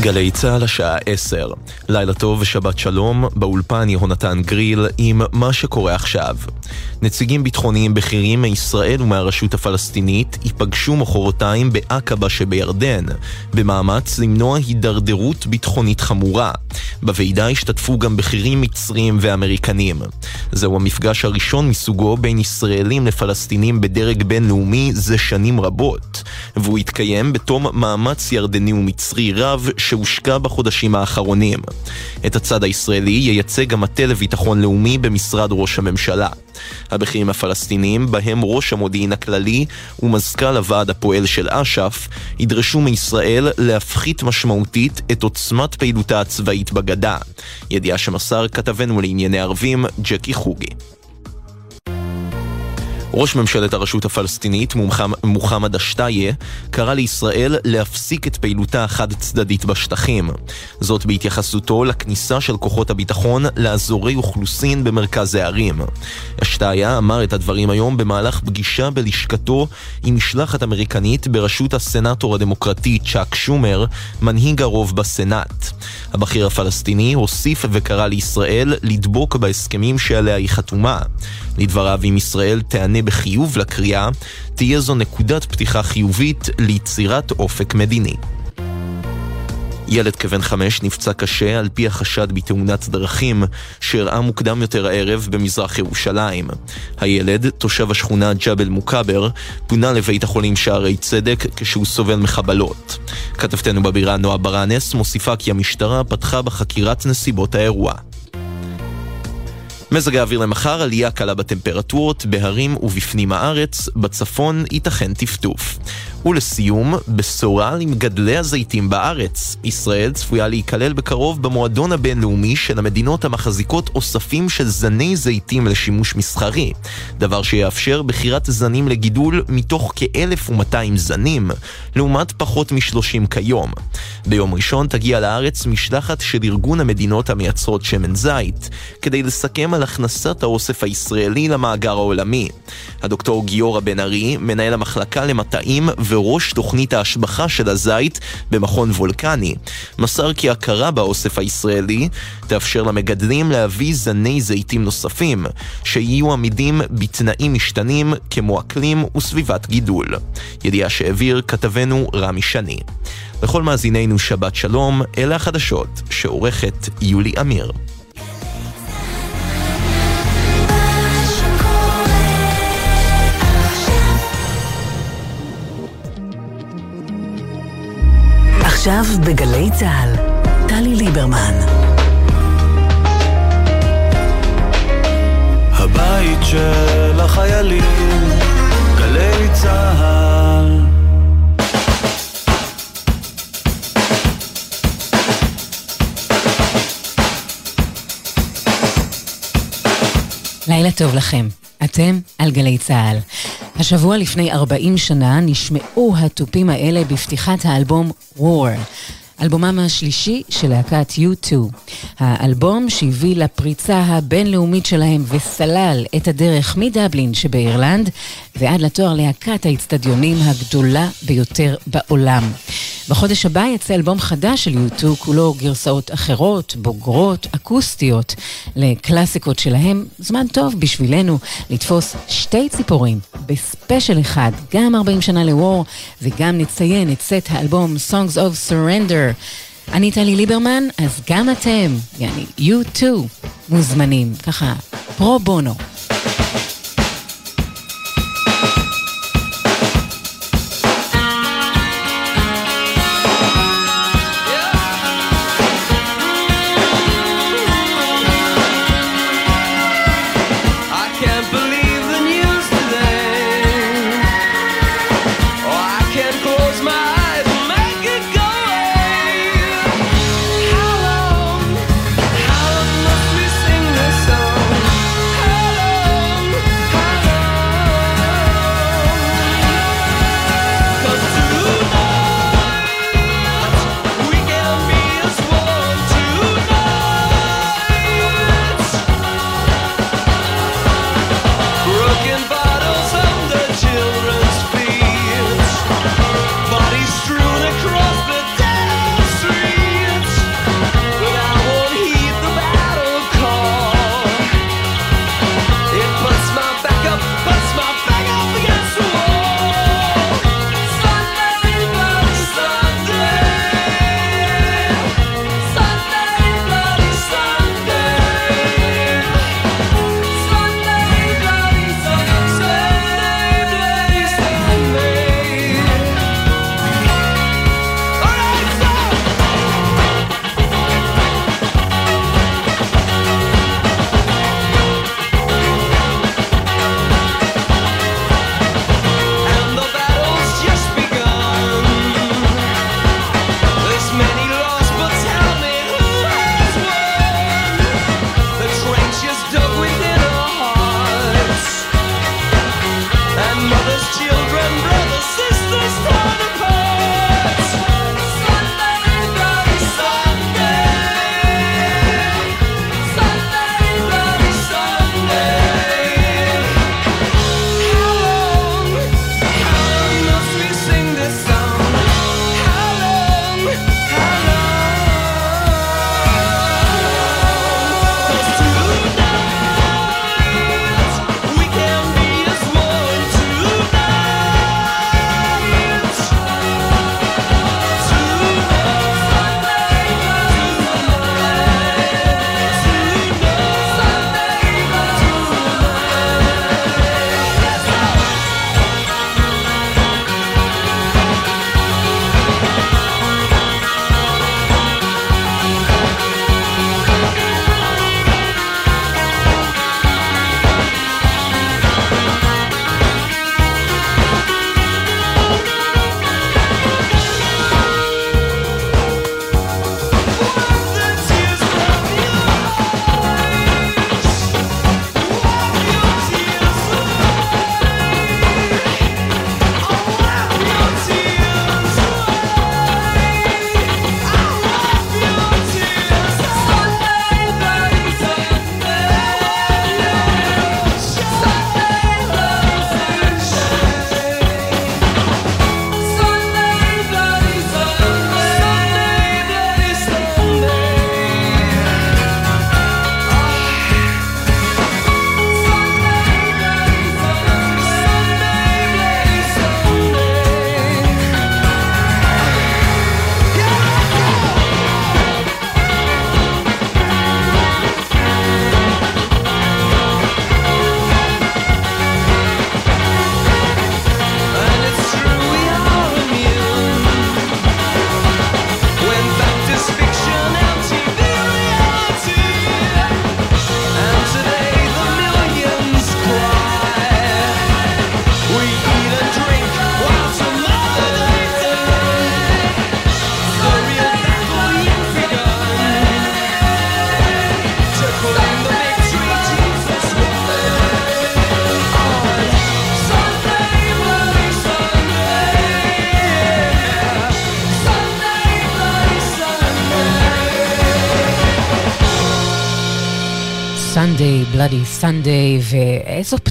גלי צה"ל השעה 10. לילה טוב ושבת שלום, באולפן יהונתן גריל עם מה שקורה עכשיו. נציגים ביטחוניים בכירים מישראל ומהרשות הפלסטינית ייפגשו מחרתיים בעקבה שבירדן, במאמץ למנוע הידרדרות ביטחונית חמורה. בוועידה השתתפו גם בכירים מצרים ואמריקנים. זהו המפגש הראשון מסוגו בין ישראלים לפלסטינים בדרג בינלאומי זה שנים רבות, והוא התקיים בתום מאמץ ירדני ומצרי רב שהושקע בחודשים האחרונים. את הצד הישראלי ייצג המטה לביטחון לאומי במשרד ראש הממשלה. הבכירים הפלסטינים, בהם ראש המודיעין הכללי ומזכ"ל הוועד הפועל של אש"ף, ידרשו מישראל להפחית משמעותית את עוצמת פעילותה הצבאית בגדה. ידיעה שמסר כתבנו לענייני ערבים, ג'קי חוגי. ראש ממשלת הרשות הפלסטינית, מוחמד אשתיה, קרא לישראל להפסיק את פעילותה החד-צדדית בשטחים. זאת בהתייחסותו לכניסה של כוחות הביטחון לאזורי אוכלוסין במרכז הערים. אשתיה אמר את הדברים היום במהלך פגישה בלשכתו עם משלחת אמריקנית בראשות הסנאטור הדמוקרטי צ'אק שומר, מנהיג הרוב בסנאט. הבכיר הפלסטיני הוסיף וקרא לישראל לדבוק בהסכמים שעליה היא חתומה. לדבריו, אם ישראל תיענה בחיוב לקריאה, תהיה זו נקודת פתיחה חיובית ליצירת אופק מדיני. ילד כבן חמש נפצע קשה על פי החשד בתאונת דרכים שאירעה מוקדם יותר הערב במזרח ירושלים. הילד, תושב השכונה ג'בל מוכבר, פונה לבית החולים שערי צדק כשהוא סובל מחבלות. כתבתנו בבירה נועה ברנס מוסיפה כי המשטרה פתחה בחקירת נסיבות האירוע. מזג האוויר למחר, עלייה קלה בטמפרטורות, בהרים ובפנים הארץ, בצפון ייתכן טפטוף. ולסיום, בשורה למגדלי הזיתים בארץ. ישראל צפויה להיכלל בקרוב במועדון הבינלאומי של המדינות המחזיקות אוספים של זני זיתים לשימוש מסחרי, דבר שיאפשר בחירת זנים לגידול מתוך כ-1,200 זנים, לעומת פחות מ-30 כיום. ביום ראשון תגיע לארץ משלחת של ארגון המדינות המייצרות שמן זית, כדי לסכם על הכנסת האוסף הישראלי למאגר העולמי. הדוקטור גיורא בן ארי, מנהל המחלקה למטעים וראש תוכנית ההשבחה של הזית במכון וולקני, מסר כי הכרה באוסף הישראלי תאפשר למגדלים להביא זני זיתים נוספים, שיהיו עמידים בתנאים משתנים כמו אקלים וסביבת גידול. ידיעה שהעביר כתבנו רמי שני. לכל מאזינינו שבת שלום, אלה החדשות שעורכת יולי אמיר. עכשיו בגלי צה"ל, טלי ליברמן. הבית של החיילים, גלי צה"ל. לילה טוב לכם. אתם על גלי צה"ל. השבוע לפני 40 שנה נשמעו התופים האלה בפתיחת האלבום War. אלבומם השלישי של להקת U2. האלבום שהביא לפריצה הבינלאומית שלהם וסלל את הדרך מדבלין שבאירלנד ועד לתואר להקת האיצטדיונים הגדולה ביותר בעולם. בחודש הבא יצא אלבום חדש של U2, כולו גרסאות אחרות, בוגרות, אקוסטיות, לקלאסיקות שלהם. זמן טוב בשבילנו לתפוס שתי ציפורים בספיישל אחד, גם 40 שנה לוור, וגם נציין את סט האלבום Songs of Surrender. אני טלי ליברמן, אז גם אתם, יעני, U2, מוזמנים, ככה, פרו בונו.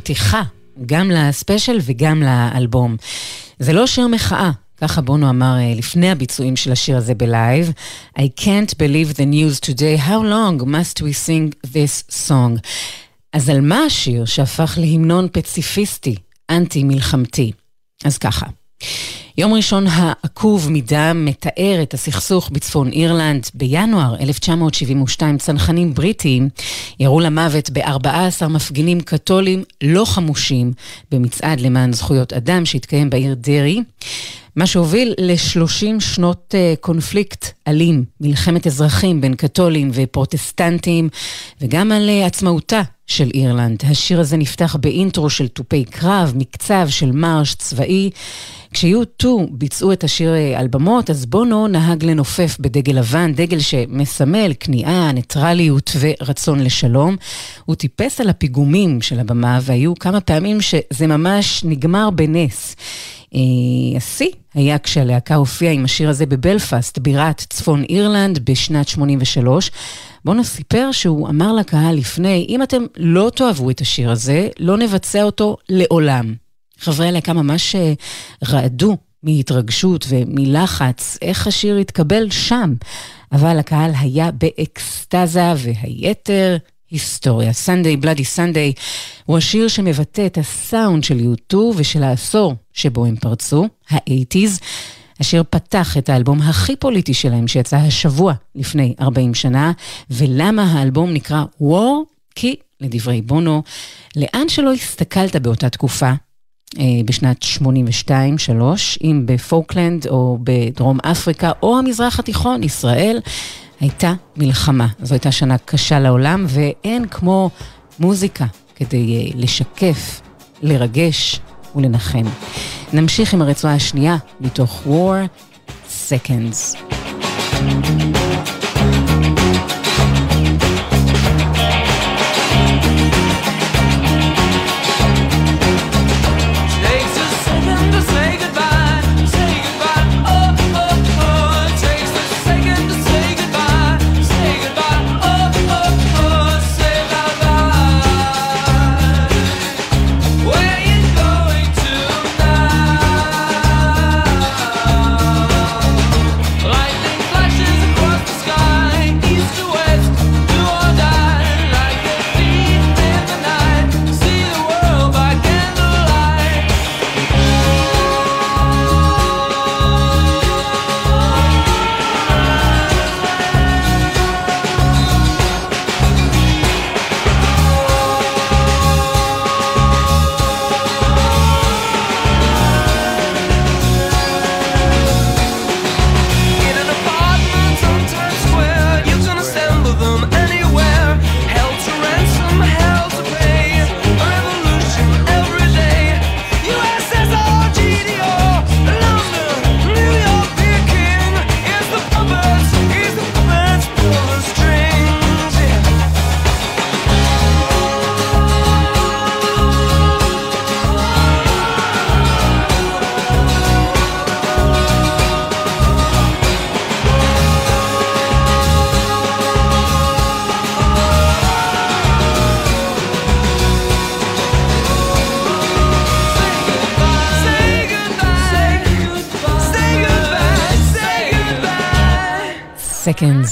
פתיחה, גם לספיישל וגם לאלבום. זה לא שיר מחאה, ככה בונו אמר אה, לפני הביצועים של השיר הזה בלייב. I can't believe the news today, how long must we sing this song? אז על מה השיר שהפך להמנון פציפיסטי, אנטי-מלחמתי? אז ככה. יום ראשון העקוב מדם מתאר את הסכסוך בצפון אירלנד. בינואר 1972 צנחנים בריטים ירו למוות ב-14 מפגינים קתולים לא חמושים במצעד למען זכויות אדם שהתקיים בעיר דרעי. מה שהוביל ל-30 שנות uh, קונפליקט אלים, מלחמת אזרחים בין קתולים ופרוטסטנטים, וגם על uh, עצמאותה של אירלנד. השיר הזה נפתח באינטרו של תופי קרב, מקצב של מרש צבאי. כש-U2 ביצעו את השיר אה, על במות, אז בונו נהג לנופף בדגל לבן, דגל שמסמל כניעה, ניטרליות ורצון לשלום. הוא טיפס על הפיגומים של הבמה, והיו כמה פעמים שזה ממש נגמר בנס. אה, השיא היה כשהלהקה הופיעה עם השיר הזה בבלפאסט, בירת צפון אירלנד, בשנת 83. בונו סיפר שהוא אמר לקהל לפני, אם אתם לא תאהבו את השיר הזה, לא נבצע אותו לעולם. חברי הלהקה ממש רעדו מהתרגשות ומלחץ, איך השיר התקבל שם. אבל הקהל היה באקסטזה והיתר היסטוריה. Sunday Bloody Sunday הוא השיר שמבטא את הסאונד של U2 ושל העשור שבו הם פרצו, ה-80's. השיר פתח את האלבום הכי פוליטי שלהם שיצא השבוע לפני 40 שנה, ולמה האלבום נקרא War? כי, לדברי בונו, לאן שלא הסתכלת באותה תקופה, בשנת 82-3, אם בפוקלנד או בדרום אפריקה או המזרח התיכון, ישראל, הייתה מלחמה. זו הייתה שנה קשה לעולם, ואין כמו מוזיקה כדי אה, לשקף, לרגש ולנחם. נמשיך עם הרצועה השנייה מתוך War Seconds. thank you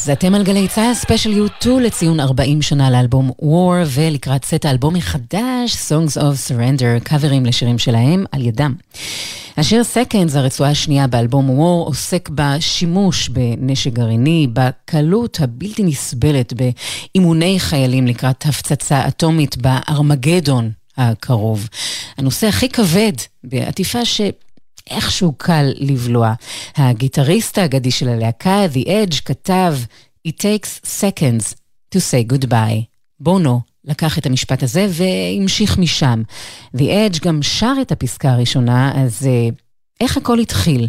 Seconds. אתם על גלי צה"ל ספיישל U2 לציון 40 שנה לאלבום War, ולקראת סט האלבום החדש, Songs of Surrender, קאברים לשירים שלהם על ידם. השיר Seconds, הרצועה השנייה באלבום War, עוסק בשימוש בנשק גרעיני, בקלות הבלתי נסבלת באימוני חיילים לקראת הפצצה אטומית בארמגדון הקרוב. הנושא הכי כבד בעטיפה ש... איכשהו קל לבלוע. הגיטריסט האגדי של הלהקה, The Edge, כתב It takes seconds to say goodbye. בונו לקח את המשפט הזה והמשיך משם. The Edge גם שר את הפסקה הראשונה, אז uh, איך הכל התחיל?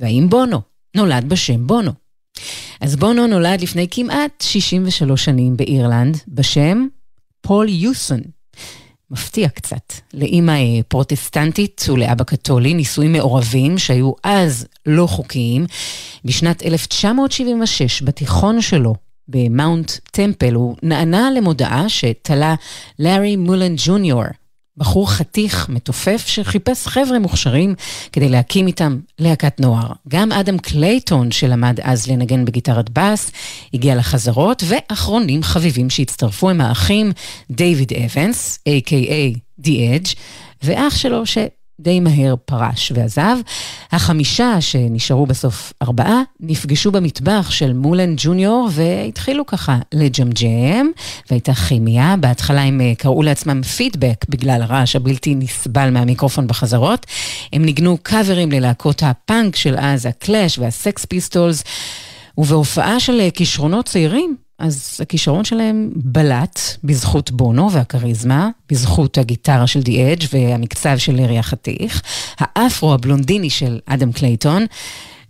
והאם בונו נולד בשם בונו? אז בונו נולד לפני כמעט 63 שנים באירלנד, בשם פול יוסון. מפתיע קצת. לאימא אה, פרוטסטנטית ולאבא קתולי, נישואים מעורבים שהיו אז לא חוקיים. בשנת 1976, בתיכון שלו, במאונט טמפל, הוא נענה למודעה שתלה לארי מולן ג'וניור, בחור חתיך, מתופף, שחיפש חבר'ה מוכשרים כדי להקים איתם להקת נוער. גם אדם קלייטון, שלמד אז לנגן בגיטרת בס, הגיע לחזרות, ואחרונים חביבים שהצטרפו הם האחים דייוויד אבנס, a.k.a. The Edge, ואח שלו ש... די מהר פרש ועזב. החמישה שנשארו בסוף ארבעה, נפגשו במטבח של מולן ג'וניור והתחילו ככה לג'מג'ם, והייתה כימיה. בהתחלה הם אה, קראו לעצמם פידבק בגלל הרעש הבלתי נסבל מהמיקרופון בחזרות. הם ניגנו קאברים ללהקות הפאנק של אז, הקלאש והסקס פיסטולס, ובהופעה של אה, כישרונות צעירים, אז הכישרון שלהם בלט בזכות בונו והכריזמה, בזכות הגיטרה של די אדג' והמקצב של לארי החתיך, האפרו הבלונדיני של אדם קלייטון,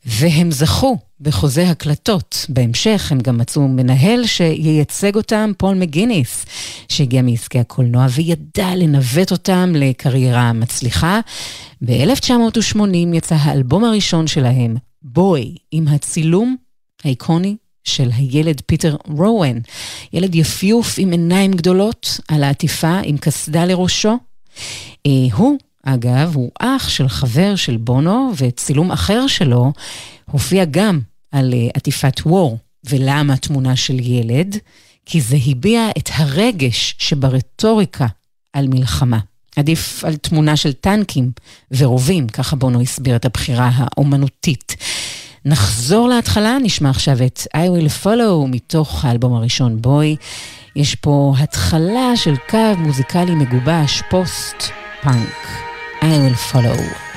והם זכו בחוזה הקלטות. בהמשך הם גם מצאו מנהל שייצג אותם, פול מגיניס, שהגיע מעסקי הקולנוע וידע לנווט אותם לקריירה מצליחה. ב-1980 יצא האלבום הראשון שלהם, בוי, עם הצילום האיקוני של הילד פיטר רואן. ילד יפיוף עם עיניים גדולות על העטיפה עם קסדה לראשו. אה, הוא, אגב, הוא אח של חבר של בונו, וצילום אחר שלו הופיע גם על אה, עטיפת וור. ולמה תמונה של ילד? כי זה הביע את הרגש שברטוריקה על מלחמה. עדיף על תמונה של טנקים ורובים, ככה בונו הסביר את הבחירה האומנותית. נחזור להתחלה, נשמע עכשיו את I will follow מתוך האלבום הראשון בוי. יש פה התחלה של קו מוזיקלי מגובש, פוסט-פאנק. I will follow.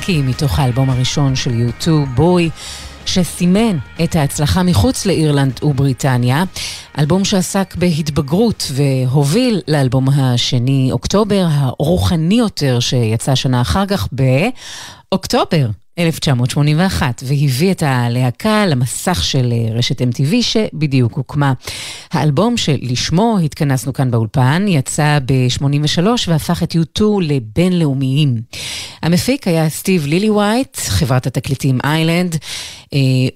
פאנקי מתוך האלבום הראשון של U2, בוי, שסימן את ההצלחה מחוץ לאירלנד ובריטניה. אלבום שעסק בהתבגרות והוביל לאלבום השני, אוקטובר, הרוחני יותר, שיצא שנה אחר כך באוקטובר 1981, והביא את הלהקה למסך של אה, רשת MTV שבדיוק הוקמה. האלבום שלשמו התכנסנו כאן באולפן יצא ב-83 והפך את U2 לבינלאומיים. המפיק היה סטיב לילי וייט, חברת התקליטים איילנד.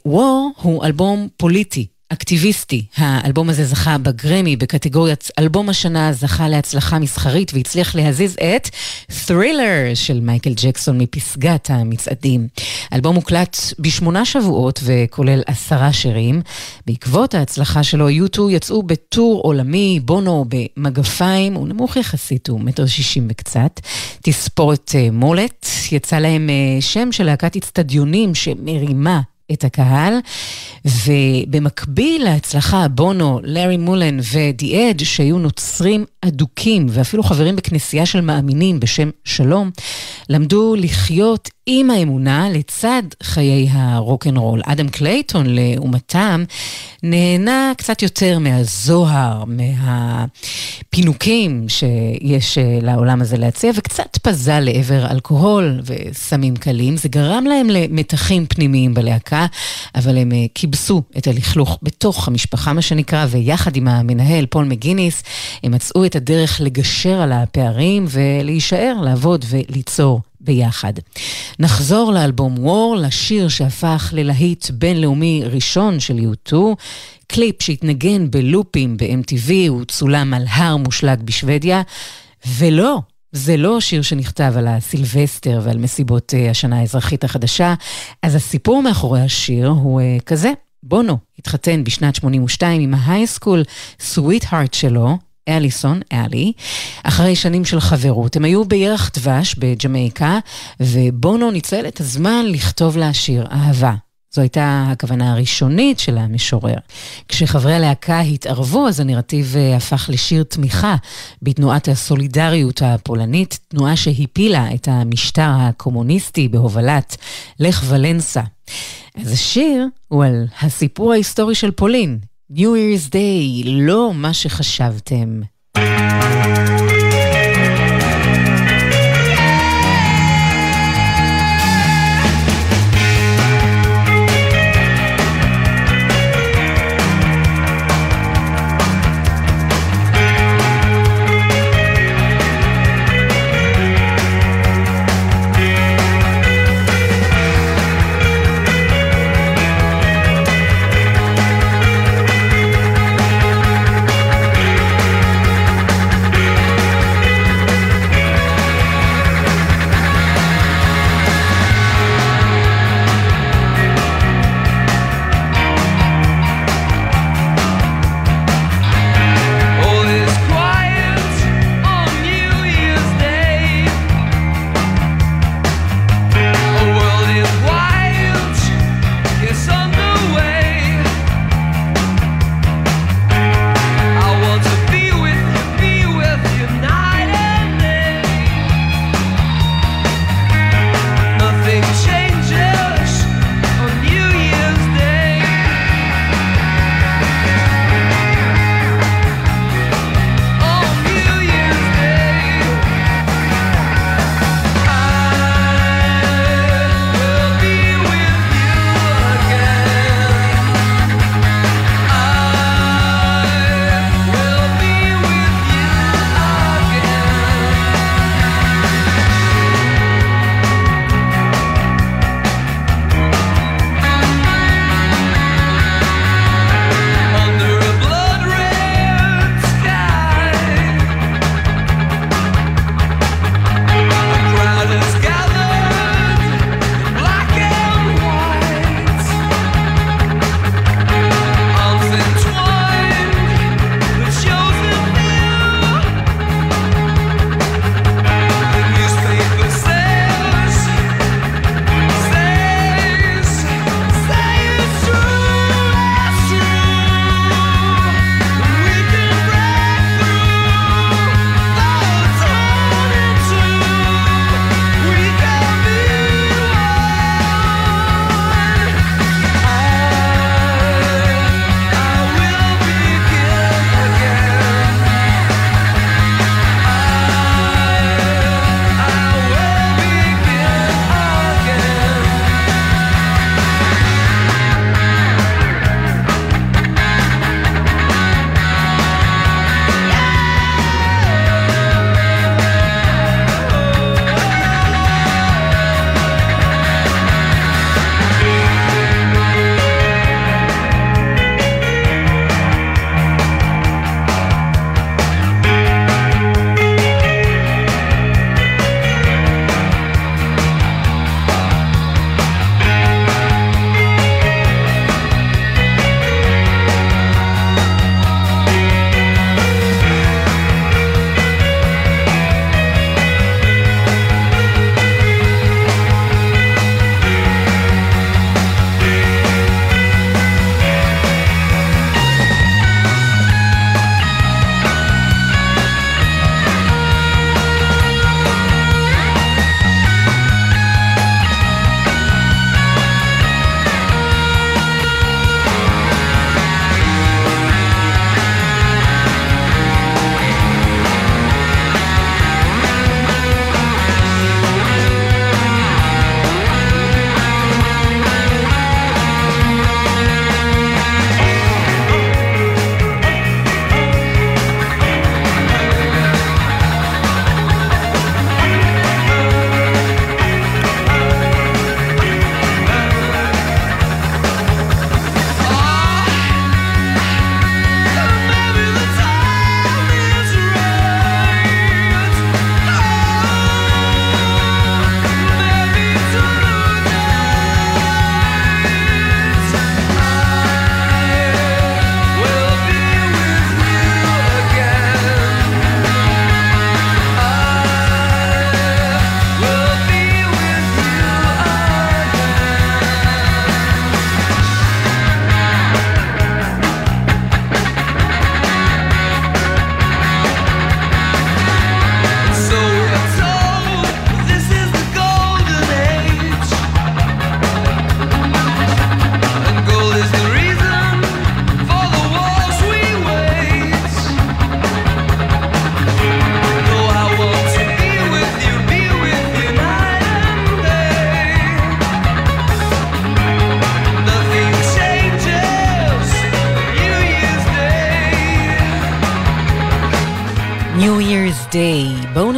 וור אה, הוא אלבום פוליטי. אקטיביסטי. האלבום הזה זכה בגרמי בקטגוריית אלבום השנה, זכה להצלחה מסחרית והצליח להזיז את Thriller של מייקל ג'קסון מפסגת המצעדים. האלבום הוקלט בשמונה שבועות וכולל עשרה שירים. בעקבות ההצלחה שלו, U2 יצאו בטור עולמי, בונו במגפיים, הוא נמוך יחסית, הוא מטר שישים וקצת. תספורת אה, מולט, יצא להם אה, שם של להקת אצטדיונים שמרימה את הקהל, ובמקביל להצלחה, בונו, לארי מולן ודי אדג' שהיו נוצרים אדוקים ואפילו חברים בכנסייה של מאמינים בשם שלום, למדו לחיות עם האמונה לצד חיי הרוקנרול. אדם קלייטון, לעומתם, נהנה קצת יותר מהזוהר, מהפינוקים שיש אה, לעולם הזה להציע, וקצת פזל לעבר אלכוהול וסמים קלים. זה גרם להם למתחים פנימיים בלהקה, אבל הם אה, כיבסו את הלכלוך בתוך המשפחה, מה שנקרא, ויחד עם המנהל פול מגיניס, הם מצאו את הדרך לגשר על הפערים ולהישאר, לעבוד וליצור ביחד. נחזור לאלבום וור, לשיר שהפך ללהיט בינלאומי ראשון של U2, קליפ שהתנגן בלופים ב-MTV, הוא צולם על הר מושלג בשוודיה, ולא, זה לא שיר שנכתב על הסילבסטר ועל מסיבות uh, השנה האזרחית החדשה, אז הסיפור מאחורי השיר הוא uh, כזה. בונו התחתן בשנת 82 עם ה high school sweetheart שלו, אליסון, אלי, אחרי שנים של חברות. הם היו בירח דבש בג'מייקה, ובונו ניצל את הזמן לכתוב לה שיר אהבה. זו הייתה הכוונה הראשונית של המשורר. כשחברי הלהקה התערבו, אז הנרטיב אה, הפך לשיר תמיכה בתנועת הסולידריות הפולנית, תנועה שהפילה את המשטר הקומוניסטי בהובלת לך ולנסה. אז השיר הוא על הסיפור ההיסטורי של פולין, New Year's Day, לא מה שחשבתם.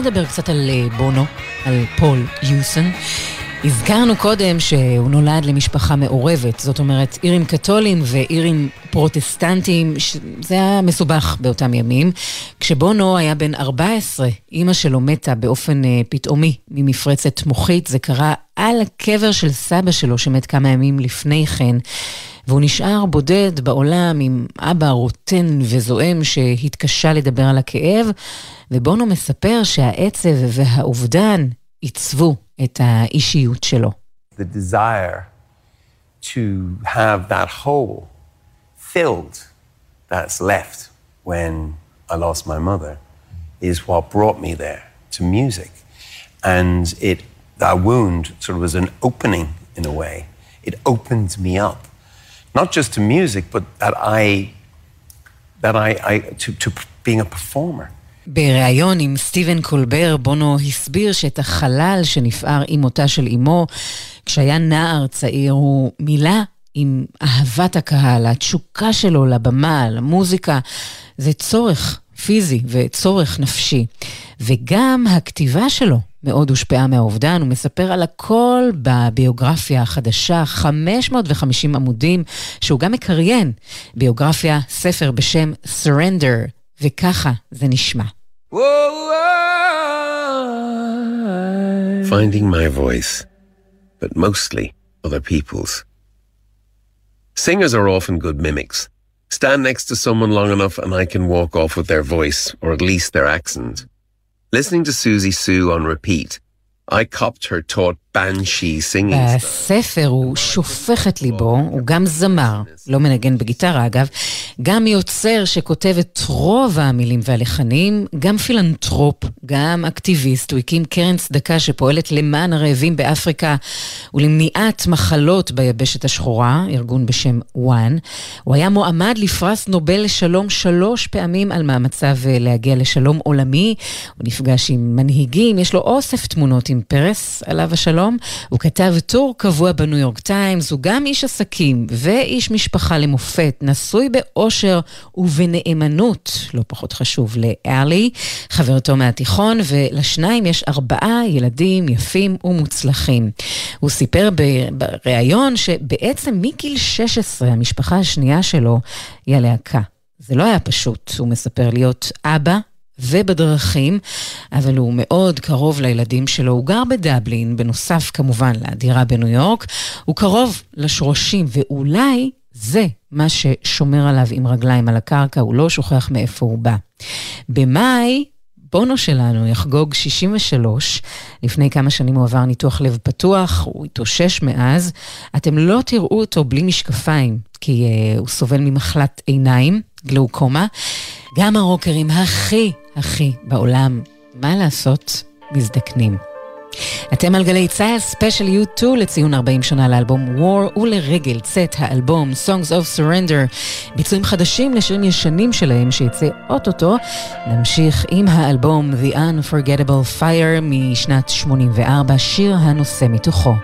נדבר קצת על אה, בונו, על פול יוסון. הזכרנו קודם שהוא נולד למשפחה מעורבת, זאת אומרת אירים קתולים ואירים פרוטסטנטים, זה היה מסובך באותם ימים. כשבונו היה בן 14, אימא שלו מתה באופן uh, פתאומי ממפרצת מוחית, זה קרה על הקבר של סבא שלו שמת כמה ימים לפני כן. והוא נשאר בודד בעולם עם אבא רוטן וזועם שהתקשה לדבר על הכאב, ובונו מספר שהעצב והאובדן עיצבו את האישיות שלו. The desire to have that hole filled that's left when I lost my mother is what brought me there to music. And it, that wound sort of was an opening in a way. It opened me up, not just to music, but that I, that I, I to, to being a performer. בריאיון עם סטיבן קולבר, בונו הסביר שאת החלל שנפער עם מותה של אמו, כשהיה נער צעיר, הוא מילא עם אהבת הקהל, התשוקה שלו לבמה, למוזיקה, זה צורך פיזי וצורך נפשי. וגם הכתיבה שלו מאוד הושפעה מהאובדן, הוא מספר על הכל בביוגרפיה החדשה, 550 עמודים, שהוא גם מקריין, ביוגרפיה, ספר בשם Surrender, וככה זה נשמע. Finding my voice, but mostly other people's. Singers are often good mimics. Stand next to someone long enough and I can walk off with their voice, or at least their accent. Listening to Susie Sue on repeat, I copped her taught banshee singing. הספר הוא שופך את ליבו, הוא גם זמר, לא מנגן בגיטרה אגב, גם יוצר שכותב את רוב המילים והלחנים, גם פילנטרופ, גם אקטיביסט, הוא הקים קרן צדקה שפועלת למען הרעבים באפריקה ולמניעת מחלות ביבשת השחורה, ארגון בשם וואן. הוא היה מועמד לפרס נובל לשלום שלוש פעמים על מאמציו להגיע לשלום עולמי. הוא נפגש עם מנהיגים, יש לו אוסף תמונות עם פרס, עליו השלום. הוא כתב טור קבוע בניו יורק טיימס, הוא גם איש עסקים ואיש משפחה למופת, נשוי באושר ובנאמנות, לא פחות חשוב, לאלי, חברתו מהתיכון, ולשניים יש ארבעה ילדים יפים ומוצלחים. הוא סיפר בריאיון שבעצם מגיל 16, המשפחה השנייה שלו היא הלהקה. זה לא היה פשוט, הוא מספר, להיות אבא ובדרכים, אבל הוא מאוד קרוב לילדים שלו. הוא גר בדבלין, בנוסף כמובן לדירה בניו יורק. הוא קרוב לשורשים, ואולי זה מה ששומר עליו עם רגליים על הקרקע, הוא לא שוכח מאיפה הוא בא. במאי, בונו שלנו יחגוג 63, לפני כמה שנים הוא עבר ניתוח לב פתוח, הוא התאושש מאז. אתם לא תראו אותו בלי משקפיים, כי uh, הוא סובל ממחלת עיניים, גלאוקומה. גם הרוקרים הכי הכי בעולם, מה לעשות, מזדקנים. אתם על גלי צה"ל ספיישל U2 לציון 40 שנה לאלבום War ולרגל צאת האלבום Songs of Surrender ביצועים חדשים לשירים ישנים שלהם שיצא אוטוטו. נמשיך עם האלבום The Unforgettable Fire משנת 84, שיר הנושא מתוכו.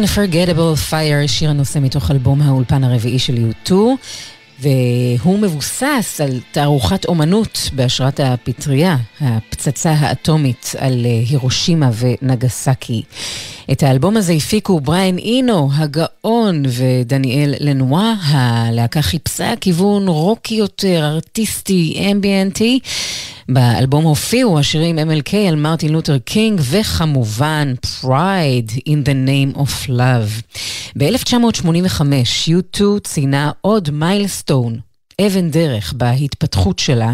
Unforgettable Fire, שיר הנושא מתוך אלבום האולפן הרביעי של U2, והוא מבוסס על תערוכת אומנות בהשראת הפטריה, הפצצה האטומית על אה, הירושימה ונגסאקי. את האלבום הזה הפיקו בריין אינו, הגאון, ודניאל לנואה. הלהקה חיפשה כיוון רוקי יותר, ארטיסטי, אמביאנטי. באלבום הופיעו השירים MLK על מרטין לותר קינג, וכמובן Pride in the name of love. ב-1985 U2 ציינה עוד milestone אבן דרך בהתפתחות שלה,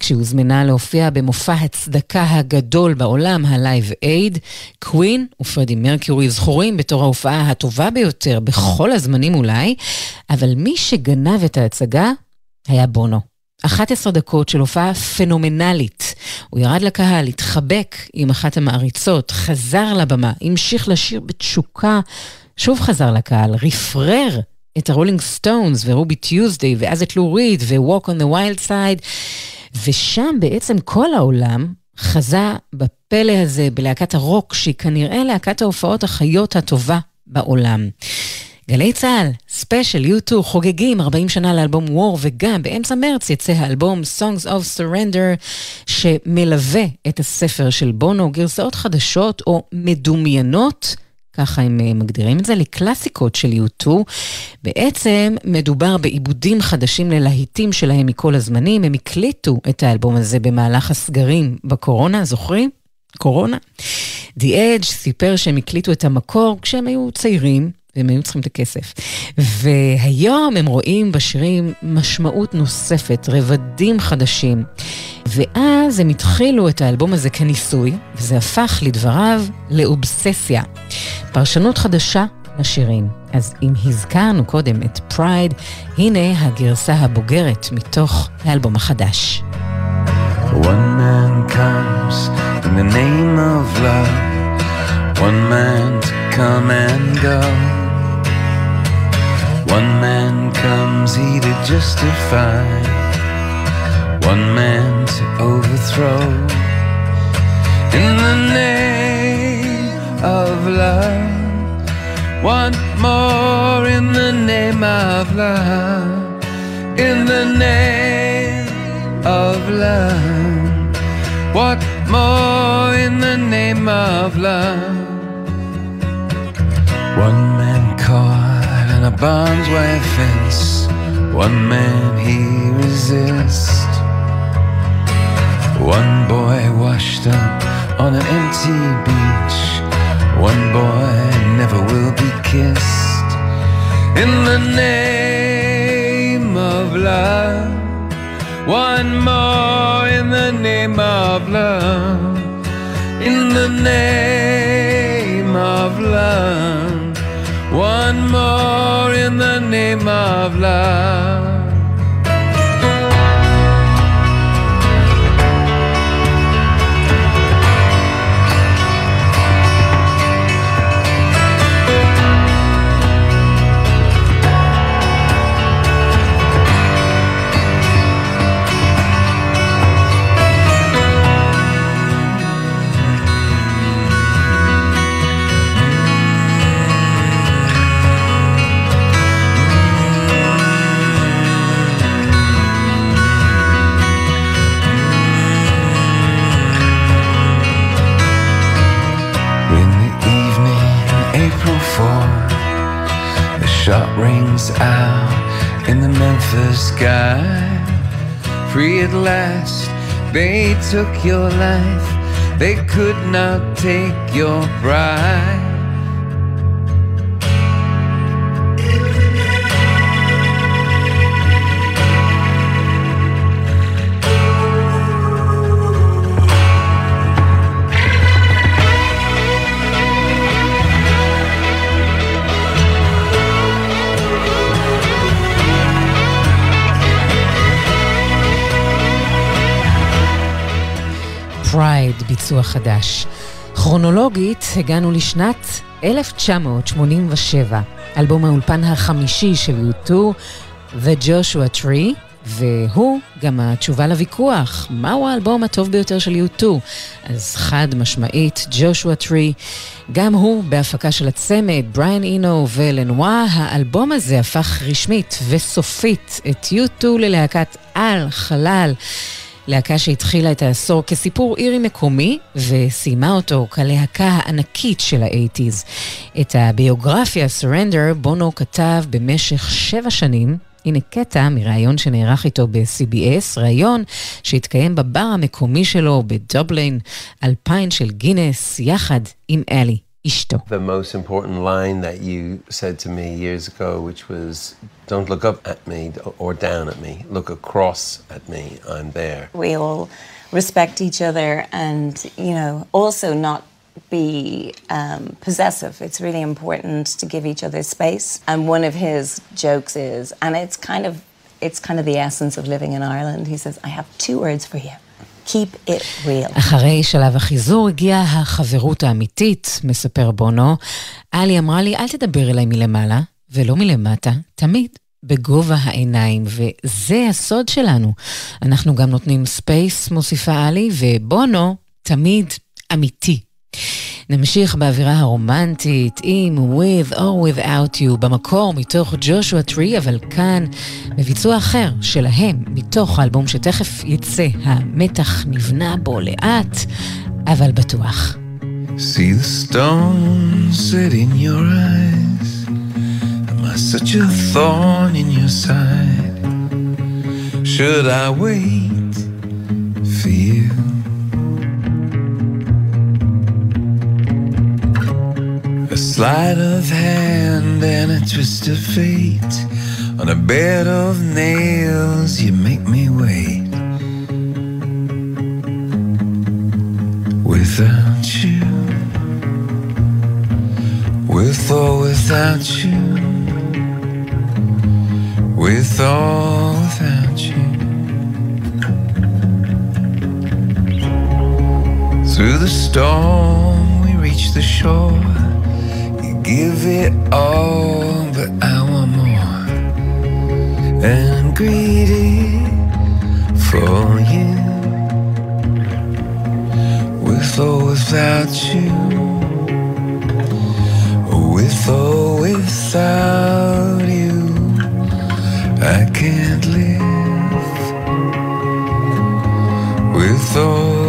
כשהוזמנה להופיע במופע הצדקה הגדול בעולם, הלייב אייד. קווין ופרדי מרקיורי זכורים בתור ההופעה הטובה ביותר בכל הזמנים אולי, אבל מי שגנב את ההצגה היה בונו. 11 דקות של הופעה פנומנלית. הוא ירד לקהל, התחבק עם אחת המעריצות, חזר לבמה, המשיך לשיר בתשוקה, שוב חזר לקהל, רפרר את הרולינג סטונס ו-Ruby Tuesday, ואז את לו ריד ו-Walk on the Wild Side, ושם בעצם כל העולם חזה בפלא הזה, בלהקת הרוק, שהיא כנראה להקת ההופעות החיות הטובה בעולם. גלי צה"ל, special, U2, חוגגים 40 שנה לאלבום War, וגם באמצע מרץ יצא האלבום Songs of Surrender, שמלווה את הספר של בונו, גרסאות חדשות או מדומיינות ככה הם אה, מגדירים את זה, לקלאסיקות של U2. בעצם מדובר בעיבודים חדשים ללהיטים שלהם מכל הזמנים. הם הקליטו את האלבום הזה במהלך הסגרים בקורונה, זוכרים? קורונה. The Edge סיפר שהם הקליטו את המקור כשהם היו צעירים, והם היו צריכים את הכסף. והיום הם רואים בשירים משמעות נוספת, רבדים חדשים. ואז הם התחילו את האלבום הזה כניסוי, וזה הפך לדבריו לאובססיה. פרשנות חדשה לשירים. אז אם הזכרנו קודם את Pride, הנה הגרסה הבוגרת מתוך האלבום החדש. One man comes in the name of love, one man to come and go. One man comes, he to justify, one man to overthrow. In the name of love. Want more in the name of love, in the name of love. What more in the name of love? One man barbed wire fence, one man he resists. One boy washed up on an empty beach. One boy never will be kissed in the name of love. One more in the name of love. In the name of love. One more in the name of love. Rings out in the Memphis sky. Free at last, they took your life, they could not take your pride. ביצוע חדש. כרונולוגית הגענו לשנת 1987, אלבום האולפן החמישי של U2, The Joshua Tree, והוא גם התשובה לוויכוח, מהו האלבום הטוב ביותר של U2? אז חד משמעית, ג'ושוע טרי, גם הוא בהפקה של הצמד, בריאן אינו ולנואה, האלבום הזה הפך רשמית וסופית את U2 ללהקת על חלל. להקה שהתחילה את העשור כסיפור אירי מקומי, וסיימה אותו כלהקה הענקית של האייטיז. את הביוגרפיה Surrender בונו כתב במשך שבע שנים. הנה קטע מראיון שנערך איתו ב-CBS, ראיון שהתקיים בבר המקומי שלו בדובלין, אלפיים של גינס, יחד עם אלי. isto. The most important line that you said to me years ago, which was, don't look up at me or down at me, look across at me, I'm there. We all respect each other and, you know, also not be um, possessive. It's really important to give each other space. And one of his jokes is, and it's kind of, it's kind of the essence of living in Ireland. He says, I have two words for you Keep it real. אחרי שלב החיזור הגיעה החברות האמיתית, מספר בונו. עלי אמרה לי, אל תדבר אליי מלמעלה ולא מלמטה, תמיד בגובה העיניים, וזה הסוד שלנו. אנחנו גם נותנים space, מוסיפה עלי, ובונו תמיד אמיתי. נמשיך באווירה הרומנטית עם With or Without You במקור מתוך Joshua Tree, אבל כאן בביצוע אחר שלהם, מתוך האלבום שתכף יצא, המתח נבנה בו לאט, אבל בטוח. See the stone sit in your eyes. Am I such a thorn in your side? Should I wait? For you sleight of hand and a twist of fate. On a bed of nails, you make me wait. Without you, with or without you, with or without you. Through the storm, we reach the shore give it all, but I want more. And I'm greedy for you, with or without you, with or without you, I can't live. With or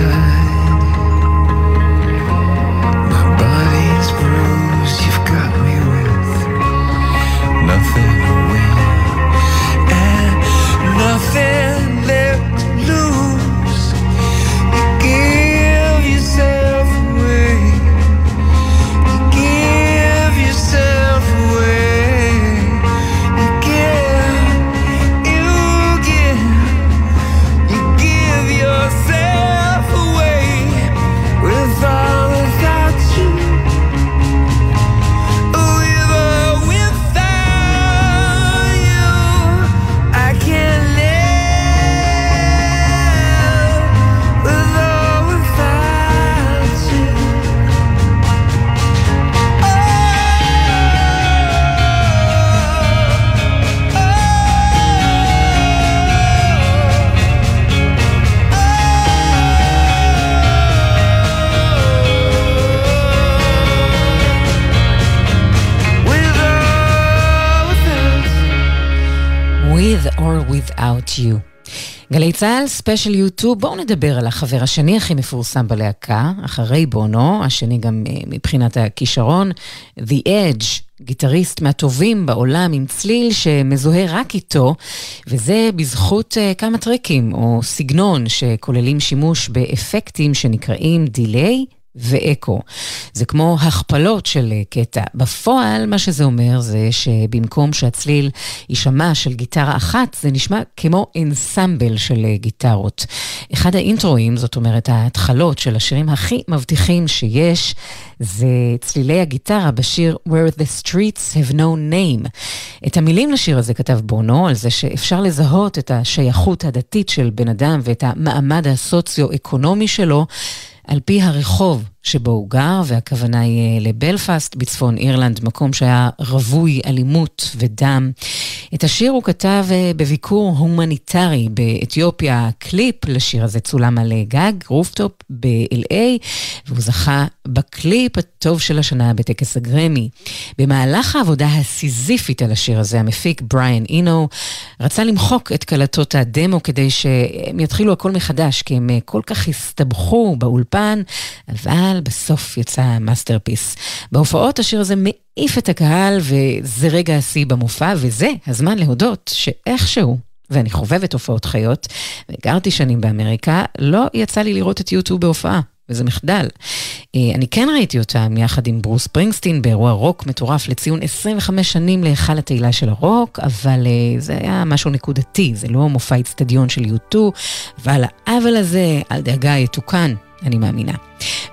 גלי צה"ל, special U2, בואו נדבר על החבר השני הכי מפורסם בלהקה, אחרי בונו, השני גם אה, מבחינת הכישרון, The Edge, גיטריסט מהטובים בעולם עם צליל שמזוהה רק איתו, וזה בזכות אה, כמה טריקים או סגנון שכוללים שימוש באפקטים שנקראים delay ואקו. זה כמו הכפלות של קטע. בפועל, מה שזה אומר זה שבמקום שהצליל יישמע של גיטרה אחת, זה נשמע כמו אנסמבל של גיטרות. אחד האינטרואים, זאת אומרת ההתחלות של השירים הכי מבטיחים שיש, זה צלילי הגיטרה בשיר Where the Streets Have No Name. את המילים לשיר הזה כתב בונו, על זה שאפשר לזהות את השייכות הדתית של בן אדם ואת המעמד הסוציו-אקונומי שלו. על פי הרחוב שבו הוא גר, והכוונה היא אה, לבלפאסט בצפון אירלנד, מקום שהיה רווי אלימות ודם. את השיר הוא כתב אה, בביקור הומניטרי באתיופיה. קליפ לשיר הזה צולם על אה, גג, rooftop ב-LA, והוא זכה בקליפ הטוב של השנה בטקס הגרמי. במהלך העבודה הסיזיפית על השיר הזה, המפיק בריאן אינו רצה למחוק את קלטות הדמו כדי שהם יתחילו הכל מחדש, כי הם כל כך הסתבכו באולפן, אבל... אבל בסוף יצא masterpiece. בהופעות השיר הזה מעיף את הקהל, וזה רגע השיא במופע, וזה הזמן להודות שאיכשהו ואני חובבת הופעות חיות, וגרתי שנים באמריקה, לא יצא לי לראות את יוטיוב בהופעה. וזה מחדל. אה, אני כן ראיתי אותם יחד עם ברוס פרינגסטין באירוע רוק מטורף לציון 25 שנים להיכל התהילה של הרוק, אבל אה, זה היה משהו נקודתי, זה לא מופע אצטדיון של יוטו, ועל העוול הזה, אל דאגה, יתוקן. אני מאמינה.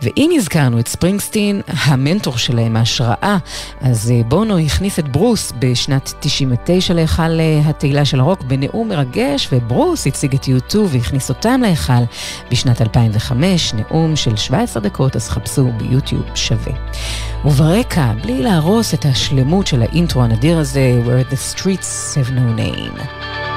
ואם הזכרנו את ספרינגסטין, המנטור שלהם, ההשראה, אז אה, בונו הכניס את ברוס בשנת 99 להיכל אה, התהילה של הרוק בנאום מרגש, וברוס הציג את U2 והכניס אותם להיכל בשנת 2005, נאום של 17 דקות, אז חפשו ביוטיוב שווה. וברקע, בלי להרוס את השלמות של האינטרו הנדיר הזה, Where the streets have no name.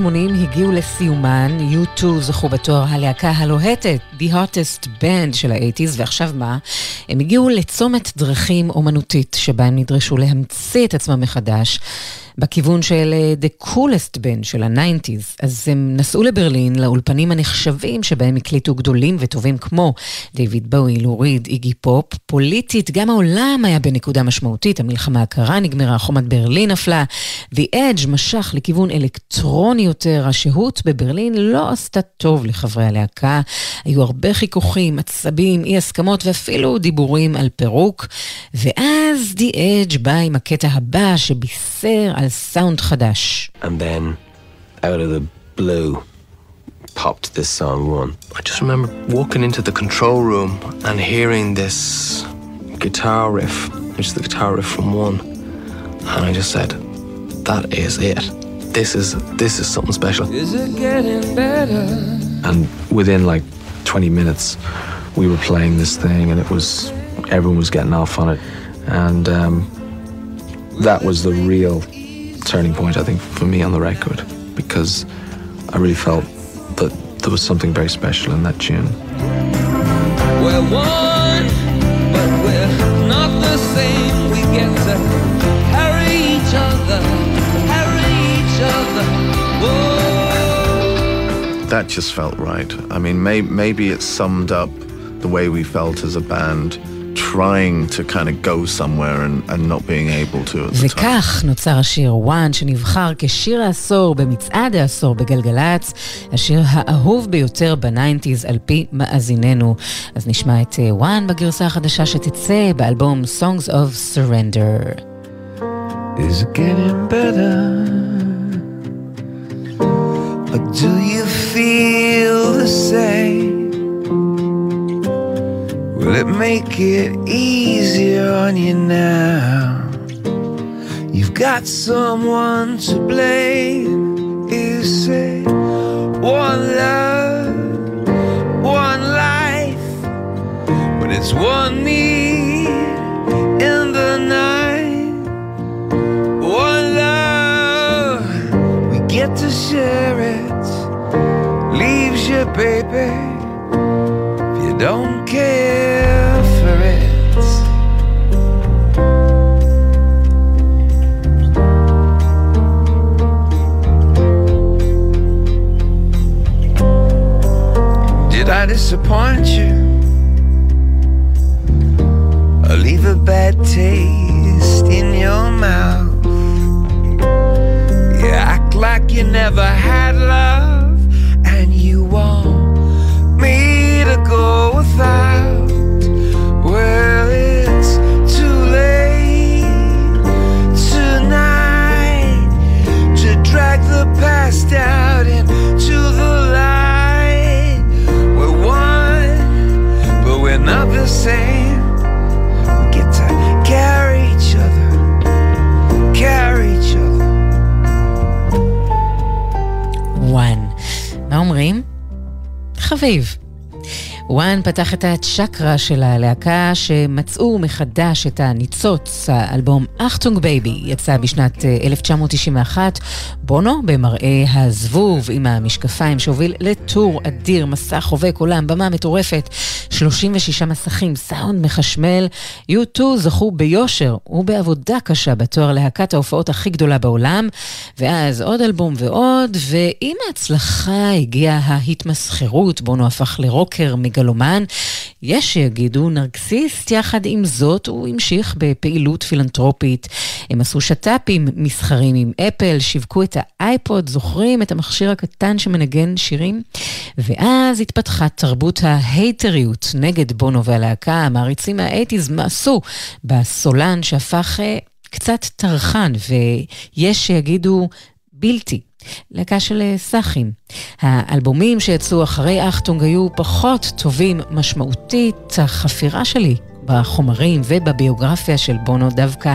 ה-80 הגיעו לסיומן, U2 זכו בתואר הלהקה הלוהטת, The Hottest Band של ה-80's, ועכשיו מה? הם הגיעו לצומת דרכים אומנותית, שבה הם נדרשו להמציא את עצמם מחדש. בכיוון של אה, The Coolest Band של ה-90's. אז הם נסעו לברלין, לאולפנים הנחשבים שבהם הקליטו גדולים וטובים כמו דיוויד בואי, לוריד, איגי פופ. פוליטית, גם העולם היה בנקודה משמעותית, המלחמה הקרה נגמרה, חומת ברלין נפלה. The Edge משך לכיוון אלקטרוני יותר, השהות בברלין לא עשתה טוב לחברי הלהקה. היו הרבה חיכוכים, עצבים, אי הסכמות ואפילו דיבורים על פירוק. ואז The Edge בא עם הקטע הבא שבישר על סאונד חדש. And then, out of the blue, popped this song one. I just remember walking into the control room and hearing this guitar riff, which is the guitar riff from one, and I just said, "That is it. This is this is something special." Is it getting better? And within like 20 minutes, we were playing this thing, and it was everyone was getting off on it, and um, that was the real turning point, I think, for me on the record, because I really felt that there was something very special in that tune. We're one, but we're not the same. We get to carry each other, carry each other. Whoa. That just felt right. I mean, may, maybe it summed up the way we felt as a band, trying to kind of go somewhere and, and not being able to at the time. וכך נוצר השיר וואן, שנבחר כשיר העשור במצעד העשור בגלגלצ, השיר האהוב ביותר בניינטיז על פי מאזיננו. אז נשמע את וואן בגרסה החדשה שתצא באלבום Songs of Surrender. Is it getting better? Or do you feel the same? Will it make it easier on you now? You've got someone to blame. You say, one love, one life, but it's one need in the night. One love, we get to share it. Leaves you, baby, if you don't care disappoint you? Or leave a bad taste in your mouth? You act like you never had love, חביב. One פתח את הצ'קרה של הלהקה שמצאו מחדש את הניצוץ. האלבום Achtung Baby יצא בשנת אה, 1991. בונו במראה הזבוב עם המשקפיים שהוביל ל tour אדיר, מסע חובק עולם, במה מטורפת, 36 מסכים, סאונד מחשמל. U2 זכו ביושר ובעבודה קשה בתואר להקת ההופעות הכי גדולה בעולם, ואז עוד אלבום ועוד, ועם ההצלחה הגיעה ההתמסחרות, בונו הפך לרוקר מגלומן. יש שיגידו נרקסיסט, יחד עם זאת הוא המשיך בפעילות פילנטרופית. הם עשו שת"פים מסחרים עם אפל, שיווקו את האייפוד, זוכרים את המכשיר הקטן שמנגן שירים? ואז התפתחה תרבות ההייטריות נגד בונו והלהקה, המעריצים מהאייטיז מאסו בסולן שהפך אה, קצת טרחן, ויש שיגידו בלתי. להקה של אה, סאחים. האלבומים שיצאו אחרי אכטונג היו פחות טובים משמעותית. החפירה שלי בחומרים ובביוגרפיה של בונו דווקא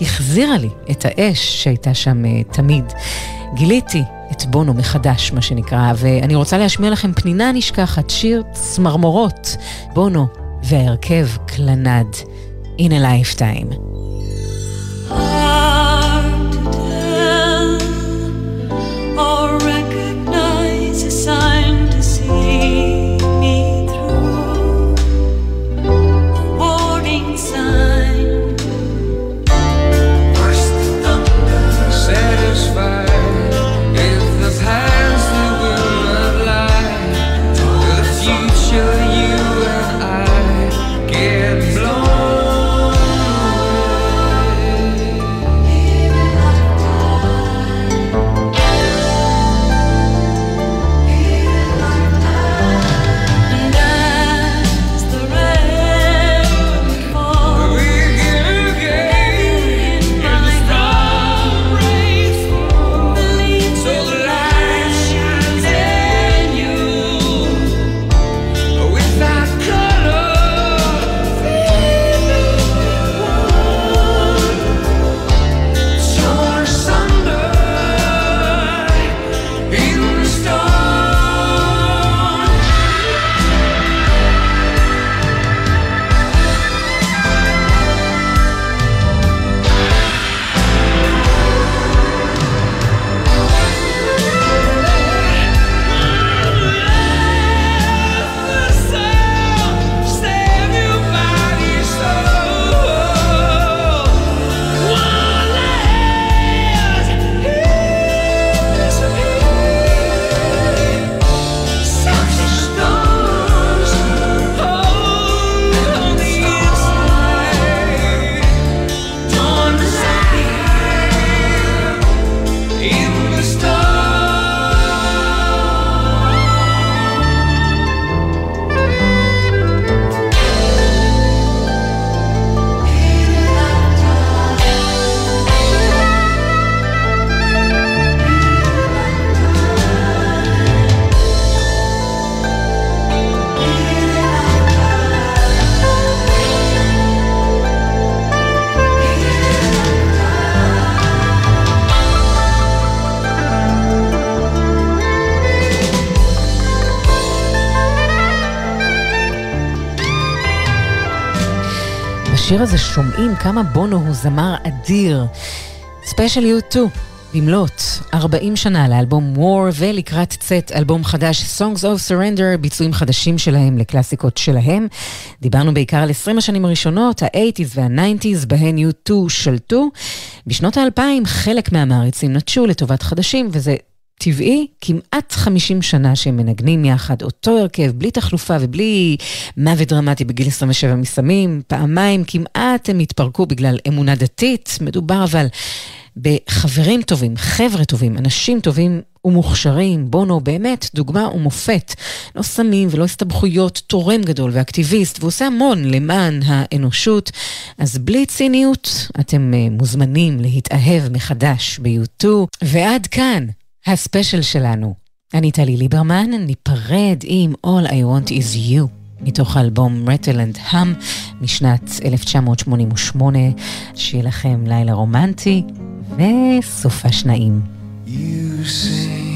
החזירה לי את האש שהייתה שם אה, תמיד. גיליתי את בונו מחדש, מה שנקרא, ואני רוצה להשמיע לכם פנינה נשכחת, שיר צמרמורות, בונו וההרכב קלנד, In a Lifetime. בשיר הזה שומעים כמה בונו הוא זמר אדיר. ספיישל יו 2, במלאת 40 שנה לאלבום War ולקראת צאת אלבום חדש Songs of Surrender, ביצועים חדשים שלהם לקלאסיקות שלהם. דיברנו בעיקר על 20 השנים הראשונות, ה-80's וה-90's, בהן U2 שלטו. בשנות האלפיים חלק מהמעריצים נטשו לטובת חדשים, וזה טבעי, כמעט 50 שנה שהם מנגנים יחד, אותו הרכב, בלי תחלופה ובלי מוות דרמטי בגיל 27 מסמים, פעמיים כמעט הם התפרקו בגלל אמונה דתית, מדובר אבל בחברים טובים, חבר'ה טובים, אנשים טובים ומוכשרים, בונו באמת דוגמה ומופת. לא סמים ולא הסתבכויות, תורם גדול ואקטיביסט, ועושה המון למען האנושות. אז בלי ציניות, אתם uh, מוזמנים להתאהב מחדש ב-U2. ועד כאן, הספיישל שלנו. אני טלי ליברמן, ניפרד עם All I Want Is You. מתוך האלבום רטלנד האם משנת 1988, שיהיה לכם לילה רומנטי וסופה שנעים. You say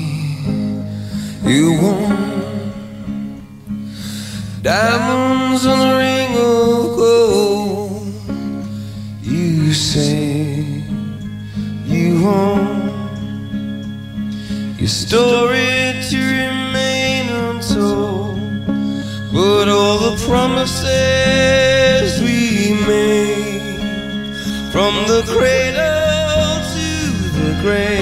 you want diamonds on a ring of gold. You say you want your story to remain untold. But all the promises we made from the cradle to the grave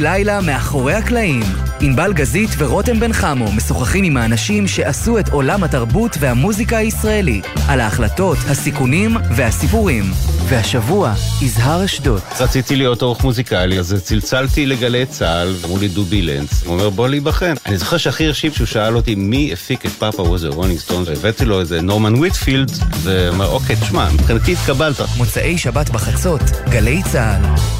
לילה מאחורי הקלעים. ענבל גזית ורותם בן חמו משוחחים עם האנשים שעשו את עולם התרבות והמוזיקה הישראלי, על ההחלטות, הסיכונים והסיפורים. והשבוע, יזהר אשדוד. רציתי להיות עורך מוזיקלי, אז צלצלתי לגלי צה"ל, אמרו לי דובי לנץ, הוא אומר בוא להיבחן. אני זוכר שהכי הרשים שהוא שאל אותי מי הפיק את Papa Was a Rolling Stone, והבאתי לו איזה נורמן ויטפילד, ואומר אוקיי, תשמע, מבחינתי התקבלת. מוצאי שבת בחצות, גלי צה"ל.